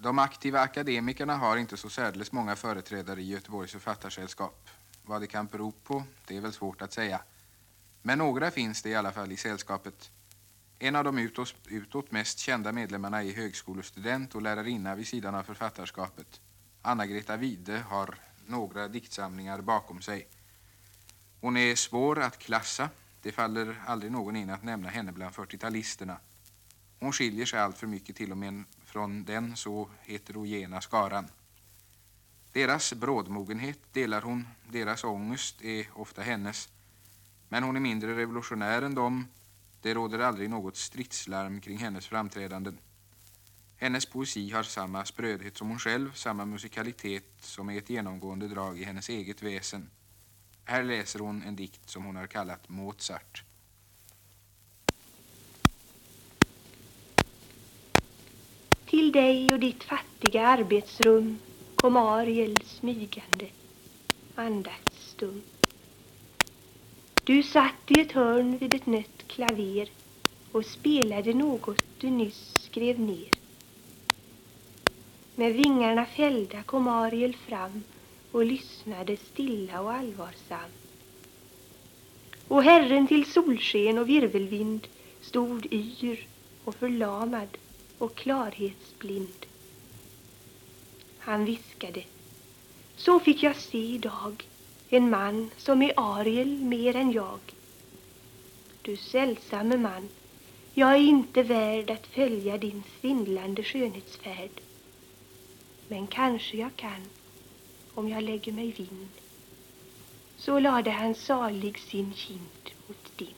De aktiva akademikerna har inte så särdeles många företrädare i Göteborgs författarsällskap. Vad det kan bero på, det är väl svårt att säga. Men några finns det i alla fall i sällskapet. En av de utåt, utåt mest kända medlemmarna är högskolestudent och lärarinna vid sidan av författarskapet. Anna-Greta Wide har några diktsamlingar bakom sig. Hon är svår att klassa. Det faller aldrig någon in att nämna henne bland 40-talisterna. Hon skiljer sig allt för mycket till och med från den så heterogena skaran. Deras brådmogenhet delar hon, deras ångest är ofta hennes. Men hon är mindre revolutionär än dem. Det råder aldrig något stridslarm kring hennes framträdanden. Hennes poesi har samma sprödhet som hon själv, samma musikalitet som är ett genomgående drag i hennes eget väsen. Här läser hon en dikt som hon har kallat Mozart. Till dig och ditt fattiga arbetsrum kom Ariel smygande, andaktsstum. Du satt i ett hörn vid ett nött klaver och spelade något du nyss skrev ner. Med vingarna fällda kom Ariel fram och lyssnade stilla och allvarsam. Och Herren till solsken och virvelvind stod yr och förlamad och klarhetsblind. Han viskade. Så fick jag se idag en man som är Ariel mer än jag. Du sällsamme man, jag är inte värd att följa din svindlande skönhetsfärd. Men kanske jag kan om jag lägger mig vind. Så lade han salig sin kind mot din.